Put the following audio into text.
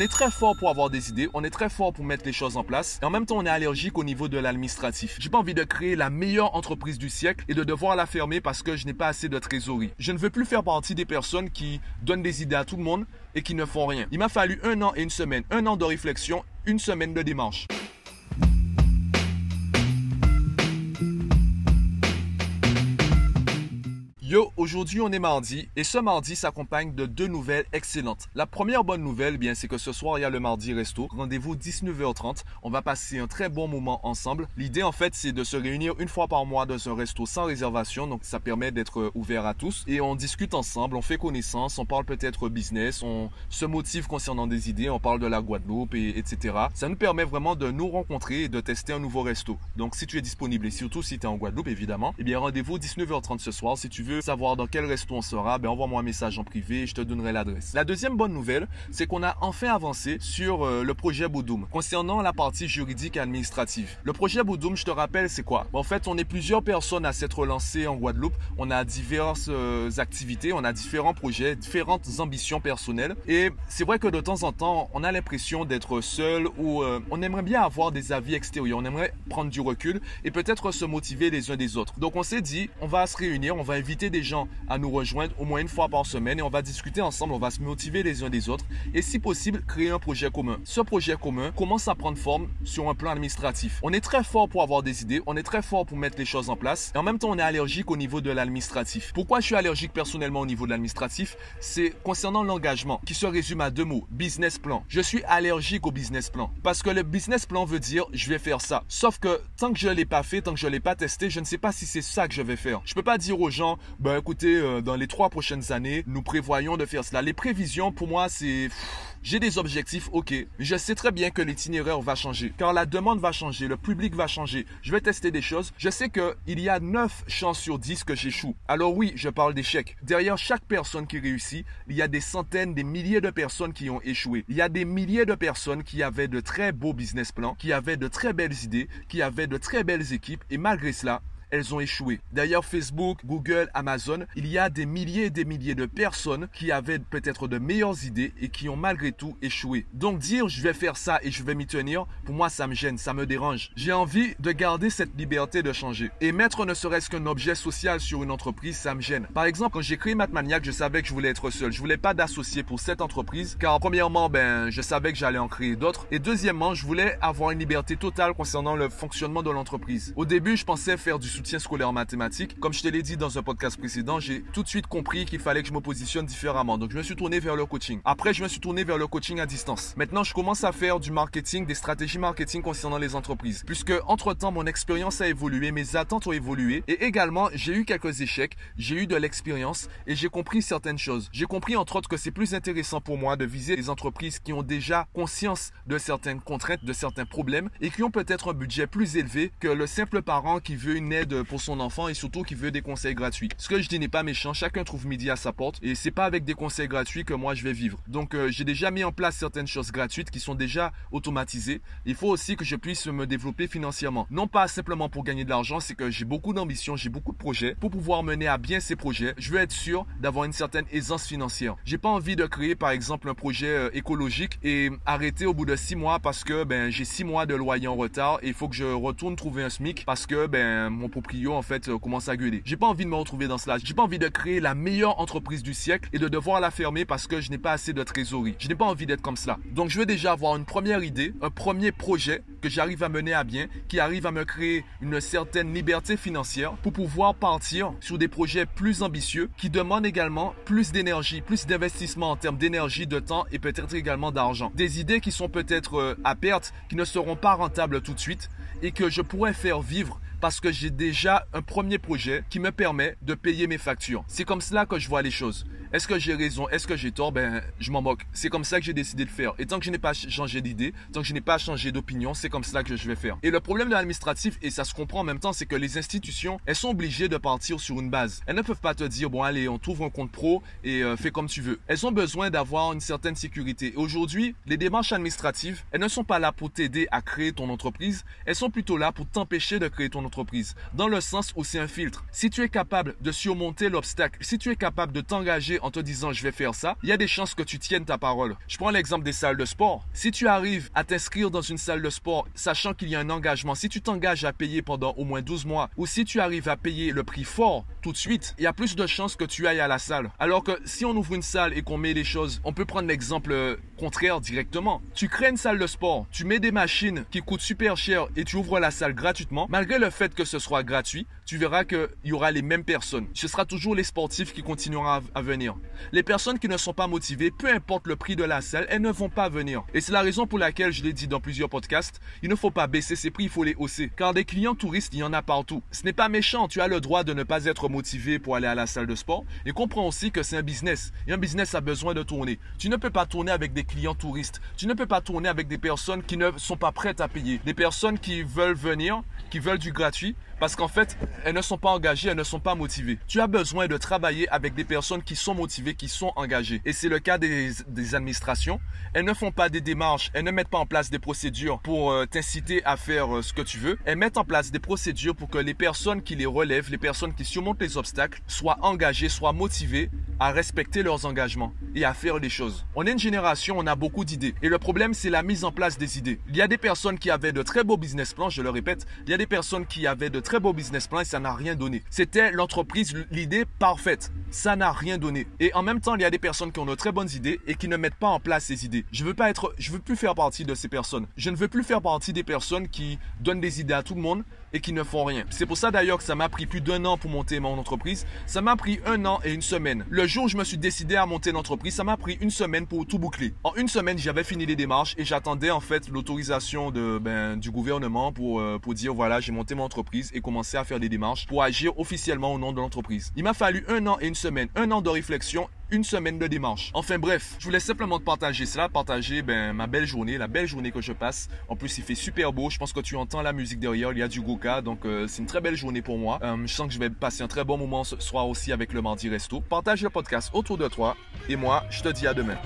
On est très fort pour avoir des idées, on est très fort pour mettre les choses en place, et en même temps, on est allergique au niveau de l'administratif. J'ai pas envie de créer la meilleure entreprise du siècle et de devoir la fermer parce que je n'ai pas assez de trésorerie. Je ne veux plus faire partie des personnes qui donnent des idées à tout le monde et qui ne font rien. Il m'a fallu un an et une semaine, un an de réflexion, une semaine de démarche. Yo, aujourd'hui on est mardi et ce mardi s'accompagne de deux nouvelles excellentes. La première bonne nouvelle, bien, c'est que ce soir il y a le mardi resto. Rendez-vous 19h30. On va passer un très bon moment ensemble. L'idée en fait, c'est de se réunir une fois par mois dans un resto sans réservation, donc ça permet d'être euh, ouvert à tous et on discute ensemble, on fait connaissance, on parle peut-être business, on se motive concernant des idées, on parle de la Guadeloupe et etc. Ça nous permet vraiment de nous rencontrer et de tester un nouveau resto. Donc si tu es disponible et surtout si tu es en Guadeloupe évidemment, eh bien rendez-vous 19h30 ce soir si tu veux savoir dans quel resto on sera, ben envoie-moi un message en privé je te donnerai l'adresse. La deuxième bonne nouvelle, c'est qu'on a enfin avancé sur euh, le projet Boudoum concernant la partie juridique et administrative. Le projet Boudoum, je te rappelle, c'est quoi? En fait, on est plusieurs personnes à s'être lancées en Guadeloupe. On a diverses euh, activités, on a différents projets, différentes ambitions personnelles. Et c'est vrai que de temps en temps, on a l'impression d'être seul ou euh, on aimerait bien avoir des avis extérieurs. On aimerait prendre du recul et peut-être se motiver les uns des autres. Donc on s'est dit, on va se réunir, on va inviter des gens à nous rejoindre au moins une fois par semaine et on va discuter ensemble, on va se motiver les uns des autres et si possible créer un projet commun. Ce projet commun commence à prendre forme sur un plan administratif. On est très fort pour avoir des idées, on est très fort pour mettre les choses en place et en même temps on est allergique au niveau de l'administratif. Pourquoi je suis allergique personnellement au niveau de l'administratif? C'est concernant l'engagement qui se résume à deux mots, business plan. Je suis allergique au business plan parce que le business plan veut dire je vais faire ça. Sauf que tant que je l'ai pas fait, tant que je l'ai pas testé, je ne sais pas si c'est ça que je vais faire. Je peux pas dire aux gens ben écoutez euh, dans les trois prochaines années, nous prévoyons de faire cela. Les prévisions, pour moi, c'est... J'ai des objectifs, ok. Je sais très bien que l'itinéraire va changer. Car la demande va changer, le public va changer. Je vais tester des choses. Je sais qu'il y a 9 chances sur 10 que j'échoue. Alors oui, je parle d'échecs. Derrière chaque personne qui réussit, il y a des centaines, des milliers de personnes qui ont échoué. Il y a des milliers de personnes qui avaient de très beaux business plans, qui avaient de très belles idées, qui avaient de très belles équipes. Et malgré cela, elles ont échoué. D'ailleurs, Facebook, Google, Amazon, il y a des milliers et des milliers de personnes qui avaient peut-être de meilleures idées et qui ont malgré tout échoué. Donc dire je vais faire ça et je vais m'y tenir, pour moi ça me gêne, ça me dérange. J'ai envie de garder cette liberté de changer. Et mettre ne serait-ce qu'un objet social sur une entreprise, ça me gêne. Par exemple, quand j'ai créé Mathmaniac, je savais que je voulais être seul. Je voulais pas d'associé pour cette entreprise car premièrement, ben, je savais que j'allais en créer d'autres et deuxièmement, je voulais avoir une liberté totale concernant le fonctionnement de l'entreprise. Au début, je pensais faire du scolaire en mathématiques. Comme je te l'ai dit dans un podcast précédent, j'ai tout de suite compris qu'il fallait que je me positionne différemment. Donc je me suis tourné vers le coaching. Après, je me suis tourné vers le coaching à distance. Maintenant, je commence à faire du marketing, des stratégies marketing concernant les entreprises. Puisque entre-temps, mon expérience a évolué, mes attentes ont évolué et également, j'ai eu quelques échecs, j'ai eu de l'expérience et j'ai compris certaines choses. J'ai compris entre autres que c'est plus intéressant pour moi de viser les entreprises qui ont déjà conscience de certaines contraintes, de certains problèmes et qui ont peut-être un budget plus élevé que le simple parent qui veut une aide pour son enfant et surtout qui veut des conseils gratuits. Ce que je dis n'est pas méchant, chacun trouve midi à sa porte et c'est pas avec des conseils gratuits que moi je vais vivre. Donc euh, j'ai déjà mis en place certaines choses gratuites qui sont déjà automatisées. Il faut aussi que je puisse me développer financièrement. Non pas simplement pour gagner de l'argent, c'est que j'ai beaucoup d'ambition, j'ai beaucoup de projets. Pour pouvoir mener à bien ces projets, je veux être sûr d'avoir une certaine aisance financière. J'ai pas envie de créer par exemple un projet euh, écologique et arrêter au bout de six mois parce que ben j'ai six mois de loyer en retard et il faut que je retourne trouver un SMIC parce que ben mon proprio en fait euh, commence à gueuler. J'ai pas envie de me retrouver dans cela. J'ai pas envie de créer la meilleure entreprise du siècle et de devoir la fermer parce que je n'ai pas assez de trésorerie. Je n'ai pas envie d'être comme cela. Donc je veux déjà avoir une première idée, un premier projet que j'arrive à mener à bien, qui arrive à me créer une certaine liberté financière pour pouvoir partir sur des projets plus ambitieux qui demandent également plus d'énergie, plus d'investissement en termes d'énergie, de temps et peut-être également d'argent. Des idées qui sont peut-être euh, à perte, qui ne seront pas rentables tout de suite et que je pourrais faire vivre parce que j'ai déjà un premier projet qui me permet de payer mes factures. C'est comme cela que je vois les choses. Est-ce que j'ai raison? Est-ce que j'ai tort? Ben, je m'en moque. C'est comme ça que j'ai décidé de faire. Et tant que je n'ai pas changé d'idée, tant que je n'ai pas changé d'opinion, c'est comme cela que je vais faire. Et le problème de l'administratif, et ça se comprend en même temps, c'est que les institutions, elles sont obligées de partir sur une base. Elles ne peuvent pas te dire, bon allez, on trouve un compte pro et euh, fais comme tu veux. Elles ont besoin d'avoir une certaine sécurité. Et aujourd'hui, les démarches administratives, elles ne sont pas là pour t'aider à créer ton entreprise, elles sont plutôt là pour t'empêcher de créer ton entreprise. Dans le sens où c'est un filtre. Si tu es capable de surmonter l'obstacle, si tu es capable de t'engager en te disant je vais faire ça, il y a des chances que tu tiennes ta parole. Je prends l'exemple des salles de sport. Si tu arrives à t'inscrire dans une salle de sport, sachant qu'il y a un engagement, si tu t'engages à payer pendant au moins 12 mois, ou si tu arrives à payer le prix fort tout de suite, il y a plus de chances que tu ailles à la salle. Alors que si on ouvre une salle et qu'on met des choses, on peut prendre l'exemple euh, contraire directement. Tu crées une salle de sport, tu mets des machines qui coûtent super cher et tu ouvres la salle gratuitement, malgré le fait que ce soit gratuit, tu verras qu'il y aura les mêmes personnes. Ce sera toujours les sportifs qui continueront à venir. Les personnes qui ne sont pas motivées, peu importe le prix de la salle, elles ne vont pas venir. Et c'est la raison pour laquelle je l'ai dit dans plusieurs podcasts, il ne faut pas baisser ses prix, il faut les hausser. Car des clients touristes, il y en a partout. Ce n'est pas méchant, tu as le droit de ne pas être motivé pour aller à la salle de sport. Et comprends aussi que c'est un business. Et un business a besoin de tourner. Tu ne peux pas tourner avec des clients touristes. Tu ne peux pas tourner avec des personnes qui ne sont pas prêtes à payer. Des personnes qui veulent venir, qui veulent du gratuit, parce qu'en fait, elles ne sont pas engagées, elles ne sont pas motivées. Tu as besoin de travailler avec des personnes qui sont motivées, qui sont engagées. Et c'est le cas des, administrations. Elles ne font pas des démarches, elles ne mettent pas en place des procédures pour euh, t'inciter à faire euh, ce que tu veux. Elles mettent en place des procédures pour que les personnes qui les relèvent, les personnes qui surmontent les obstacles, soient engagées, soient motivées à respecter leurs engagements et à faire les choses. On est une génération, on a beaucoup d'idées. Et le problème, c'est la mise en place des idées. Il y a des personnes qui avaient de très beaux business plans, je le répète. Il y a des personnes qui avaient de très beau business plan et ça n'a rien donné. C'était l'entreprise, l'idée parfaite. Ça n'a rien donné. Et en même temps, il y a des personnes qui ont de très bonnes idées et qui ne mettent pas en place ces idées. Je veux pas être, je veux plus faire partie de ces personnes. Je ne veux plus faire partie des personnes qui donnent des idées à tout le monde et qui ne font rien. C'est pour ça d'ailleurs que ça m'a pris plus d'un an pour monter mon entreprise. Ça m'a pris un an et une semaine. Le jour où je me suis décidé à monter l'entreprise, ça m'a pris une semaine pour tout boucler. En une semaine, j'avais fini les démarches et j'attendais en fait l'autorisation de ben, du gouvernement pour euh, pour dire voilà j'ai monté mon entreprise et commencer à faire des démarches pour agir officiellement au nom de l'entreprise. Il m'a fallu un an et une semaine, un an de réflexion une semaine de démarche. Enfin bref, je voulais simplement te partager cela, partager ben, ma belle journée, la belle journée que je passe. En plus, il fait super beau. Je pense que tu entends la musique derrière. Il y a du Goka, donc euh, c'est une très belle journée pour moi. Euh, je sens que je vais passer un très bon moment ce soir aussi avec le Mardi Resto. Partage le podcast autour de toi et moi, je te dis à demain.